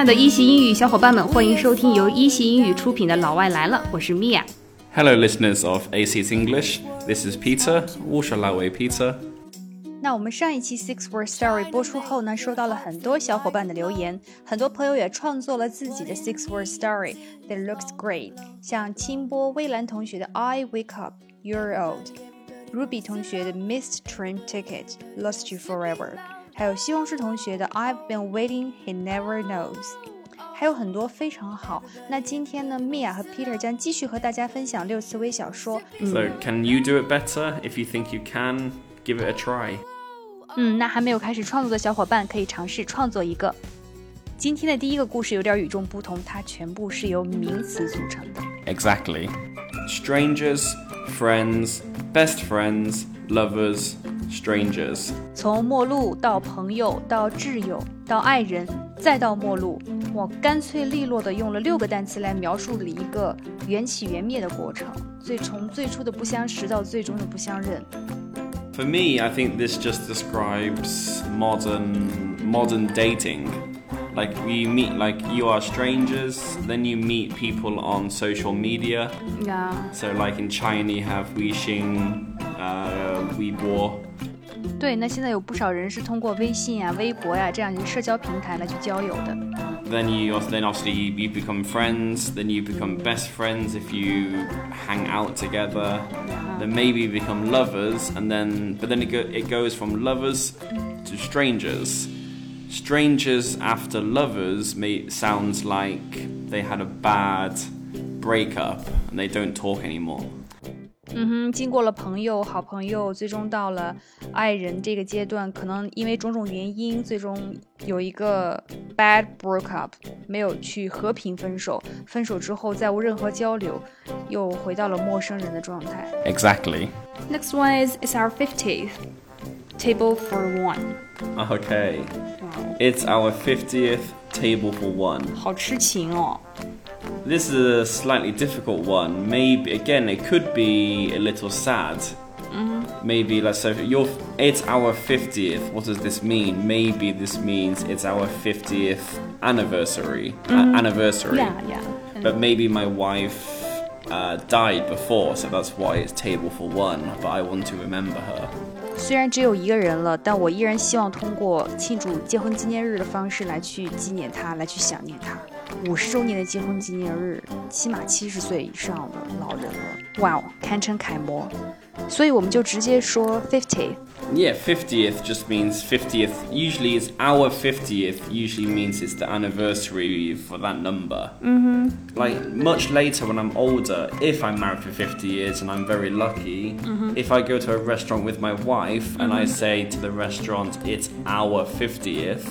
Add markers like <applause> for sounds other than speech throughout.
爱的一席英语小伙伴们，欢迎收听由一席英语出品的《老外来了》，我是 Mia。Hello, listeners of Aseat English. This is Peter. 我是老外 Peter。那我们上一期 Six Word Story 播出后呢，收到了很多小伙伴的留言，很多朋友也创作了自己的 Six Word Story。That looks great。像清波微澜同学的 I wake up, you're old。Ruby 同学的 Missed train ticket, lost you forever。还有西红柿同学的 I've Been Waiting He Never Knows。还有很多非常好。那今天呢，Mia 和 Peter 将继续和大家分享六次微小说。 So, can you do it better? If you think you can, give it a try. 嗯，那还没有开始创作的小伙伴可以尝试创作一个。今天的第一个故事有点与众不同，它全部是由名词组成的。 Exactly. Strangers, friends, best friends, lovers, strangers. 从陌路到朋友，到挚友，到爱人，再到陌路，我干脆利落的用了六个单词来描述了一个缘起缘灭的过程，最从最初的不相识到最终的不相认。 For me, I think this just describes modern modern dating. Like we meet like you are strangers, then you meet people on social media. 呀、 So like in China you have Weixin, uh, Weibo. 对，那现在有不少人是通过微信啊、微博呀、这样的社交平台来去交友的。 Then you also, then obviously you, you become friends. Then you become best friends if you hang out together. Then maybe you become lovers, and then but then it, go, it goes from lovers to strangers. Strangers after lovers may sounds like they had a bad breakup and they don't talk anymore. 嗯哼，经过了朋友、好朋友，最终到了爱人这个阶段，可能因为种种原因，最终有一个 bad broke up，没有去和平分手。分手之后再无任何交流，又回到了陌生人的状态。 Exactly. Next one is it's our 50th table for one. Okay. It's our 50th table for one. 好痴情哦。 This is a slightly difficult one. Maybe again, it could be a little sad. Maybe like so. Your it's our fiftieth. What does this mean? Maybe this means it's our fiftieth anniversary. a- anniversary. Yeah, yeah. But maybe my wife uh, died before, so that's why it's table for one. But I want to remember her. 虽然只有一个人了，但我依然希望通过庆祝结婚纪念日的方式来去纪念他，来去想念他。 五十周年的结婚纪念日，起码七十岁以上的老人了，哇哦，堪称楷模。所以我们就直接说 fifty。 Yeah, 50th just means 50th. Usually it's our 50th, usually means it's the anniversary for that number. Mm-hmm. Like much later when I'm older, if I'm married for 50 years and I'm very lucky, if I go to a restaurant with my wife and I say to the restaurant, it's our 50th,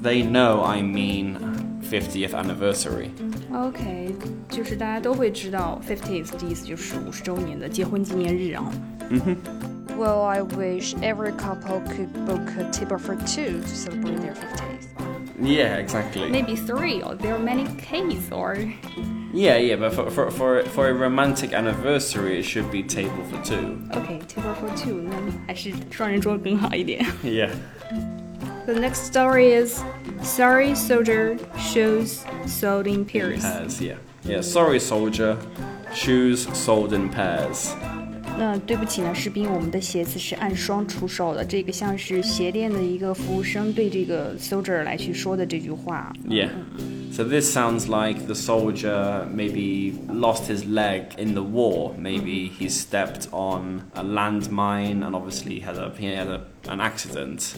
they know I mean 50th anniversary. OK，就是大家都会知道 50th 的意思就是五十周年的结婚纪念日啊。 Well, I wish every couple could book a table for two to celebrate their 50th. Yeah, exactly. Maybe three, or there are many K's, or Yeah, yeah, but for, for, for, for a romantic anniversary, it should be table for two. OK table for two，那还是双人桌更好一点。 Yeah. The next story is Sorry Soldier shoes sold in pairs. Pairs, yeah. Yeah, sorry, soldier. Shoes sold in pairs. 那对不起呢，士兵，我们的鞋子是按双出售的。这个像是鞋店的一个服务生对这个 soldier 来去说的这句话。 Yeah. So this sounds like the soldier maybe lost his leg in the war. Maybe he stepped on a landmine and obviously had a he had a, an accident.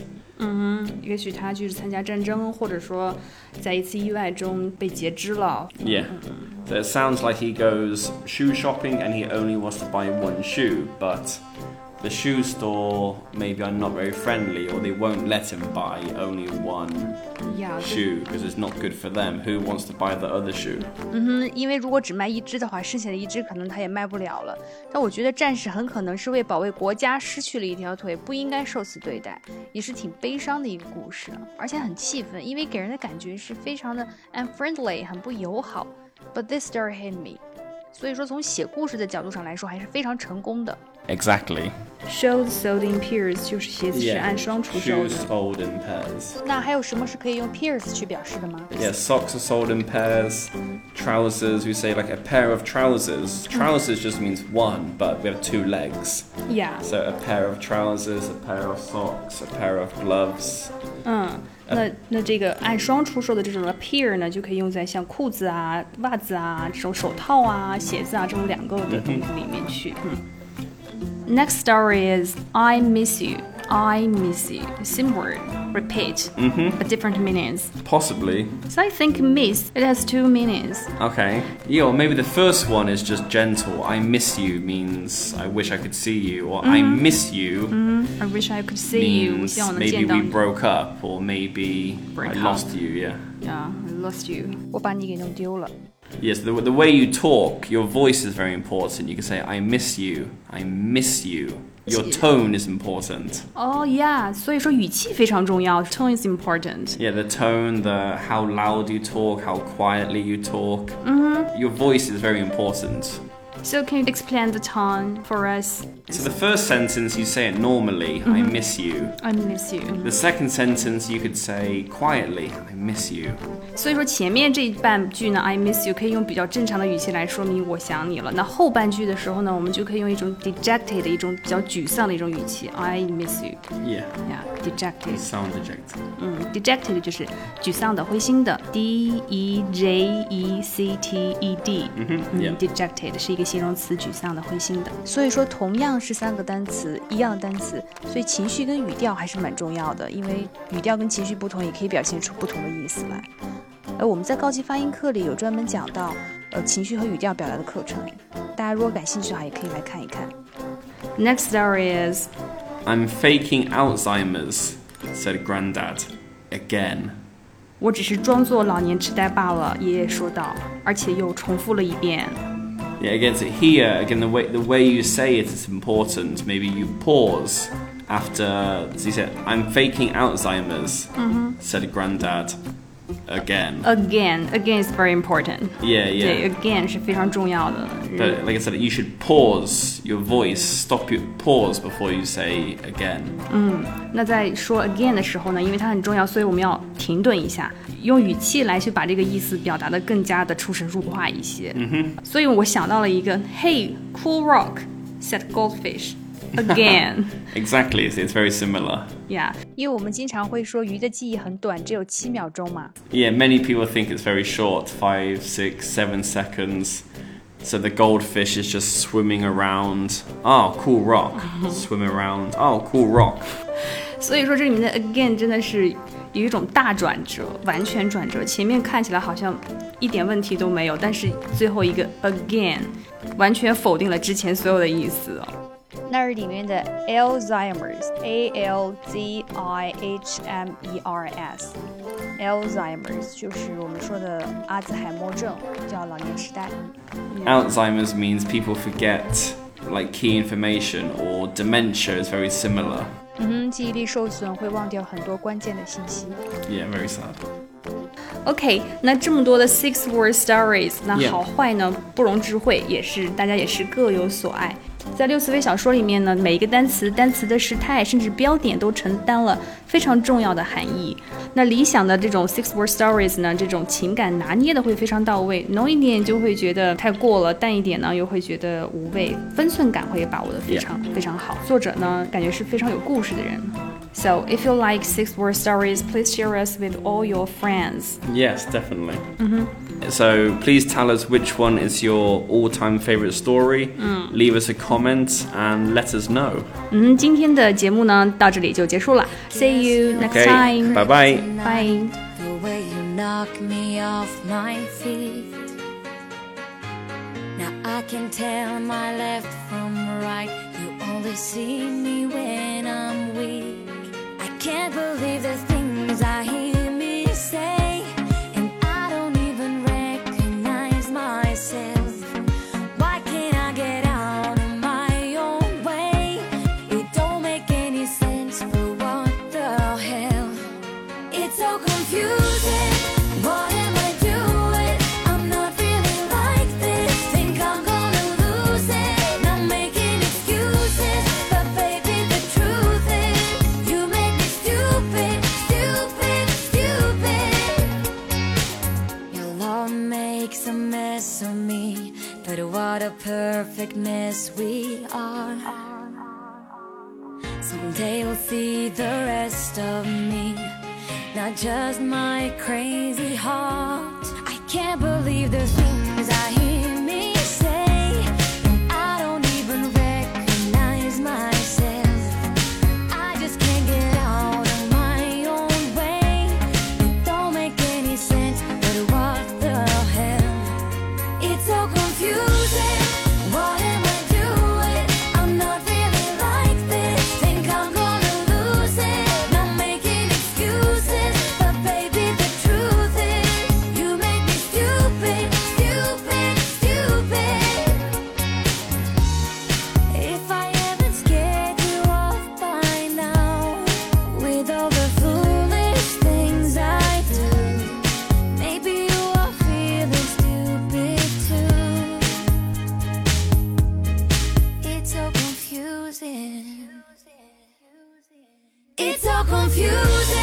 也许他去参加战争，或者说在一次意外中被截肢了。 Yeah. So it sounds like he goes shoe shopping and he only wants to buy one shoe, but the shoe store maybe are not very friendly or they won't let him buy only one Yeah, shoe because it's not good for them. Who wants to buy the other shoe? 嗯哼，因为如果只卖一只的话，剩下的一只可能他也卖不了了。但我觉得战士很可能是为保卫国家失去了一条腿，不应该受此对待，也是挺悲伤的一个故事，而且很气愤，因为给人的感觉是非常的 unfriendly，很不友好。But this story hit me，所以说从写故事的角度上来说，还是非常成功的。 exactly. Shows sold in pairs 就是鞋子是按双出售 shoes 的。 sold in pairs. 那还有什么是可以用 pairs 去表示的吗？ Yeah, socks are sold in pairs. Trousers, we say like a pair of trousers. Trousers just means one, but we have two legs. Yeah， So a pair of trousers, a pair of socks, a pair of gloves. 嗯，那那这个按双出售的这种的 pair 呢，就可以用在像裤子啊、袜子啊、这种手套啊、鞋子啊这种两个的东西里面去。嗯。 Next story is I miss you. I miss you. Same word. Repeat. But different meanings. Possibly. So I think miss it has two meanings. Okay. Yeah, or maybe the first one is just gentle. I miss you means I wish I could see you, or I miss you I wish I could see you. 我 means 希望我能 maybe 见到 we 你。 broke up, or maybe Break I up. lost you. Yeah. Yeah, I lost you. 我把你给弄丢了。 Yes, the, the way you talk, your voice is very important. You can say, I miss you, I miss you. Your tone is important. Oh yeah，所以说语气非常重要，tone is important。 Yeah, the tone, the how loud you talk, how quietly you talk. Your voice is very important. So can you explain the tone for us? So the first sentence you say it normally, I miss you. I miss you. The second sentence you could say quietly, I miss you. 所以说前面这半句呢，I miss you 可以用比较正常的语气来说明我想你了。那后半句的时候呢，我们就可以用一种 dejected 一种比较沮丧的一种语气，I miss you。 Yeah. Yeah, dejected。 Sound dejected. 嗯，dejected 就是沮丧的、灰心的，D E J E C T E D。嗯 yeah. dejected 是一个 形容词，沮丧的、灰心的。所以说，同样是三个单词，一样的单词，所以情绪跟语调还是蛮重要的，因为语调跟情绪不同，也可以表现出不同的意思来。而我们在高级发音课里有专门讲到，呃，情绪和语调表达的课程，大家如果感兴趣的话，也可以来看一看。Next story is I'm faking Alzheimer's, said Granddad, Again. 我只是装作老年痴呆罢了，爷爷说道，而且又重复了一遍。Yeah, again, so here, again, the way, the way you say it is important. Maybe you pause after, so you said, I'm faking Alzheimer's, mm-hmm. said Grandad Again. Again, again is very important. Yeah, 对 yeah. ，again 是非常重要的。 But like I said, you should pause your voice, stop your pause before you say again. 那在说 again 的时候呢，因为它很重要，所以我们要停顿一下，用语气来去把这个意思表达的更加的出神入化一些。嗯哼。所以我想到了一个，Hey, cool rock, said goldfish. Again, <laughs> Exactly, it's, it's very similar. yeah. 因为我们经常会说鱼的记忆很短，只有七秒钟嘛。 Yeah, many people think it's very short five, six, seven seconds. So the goldfish is just swimming around. Oh, cool rock. <laughs> Swim around. Oh, cool rock. 所以说这里面的 again 真的是有一种大转折，完全转折。前面看起来好像一点问题都没有，但是最后一个 again 完全否定了之前所有的意思哦。 那是里面的 Alzheimer's，A L Z I H M E R S，Alzheimer's 就是我们说的阿兹海默症，叫老年痴呆。 Alzheimer's means people forget like key information, or dementia is very similar. 嗯哼，记忆力受损会忘掉很多关键的信息。 Yeah, very sad. OK，那这么多的 six word stories，那 Yeah. 好坏呢不容置喙，也是大家也是各有所爱。 在六次微小说里面呢，每一个单词、单词的时态，甚至标点都承担了非常重要的含义。那理想的这种 six word stories 呢，这种情感拿捏的会非常到位，浓一点就会觉得太过了，淡一点呢又会觉得无味，分寸感会把握的非常非常好。作者呢，感觉是非常有故事的人。So if you like six word stories, please share us with all your friends. Yes, definitely. So please tell us which one is your all-time favorite story. Leave us a comment and let us know. 嗯，今天的节目呢到这里就结束了。See you next Okay, time. bye bye. Bye. The way you knock me off my feet. Now I can tell my left from right. You only see me when I'm weak. I can't believe the things I hear mess of me, but what a perfect mess we are. Someday you'll see the rest of me, not just my crazy heart. I can't believe the things I hear. It's all confusing.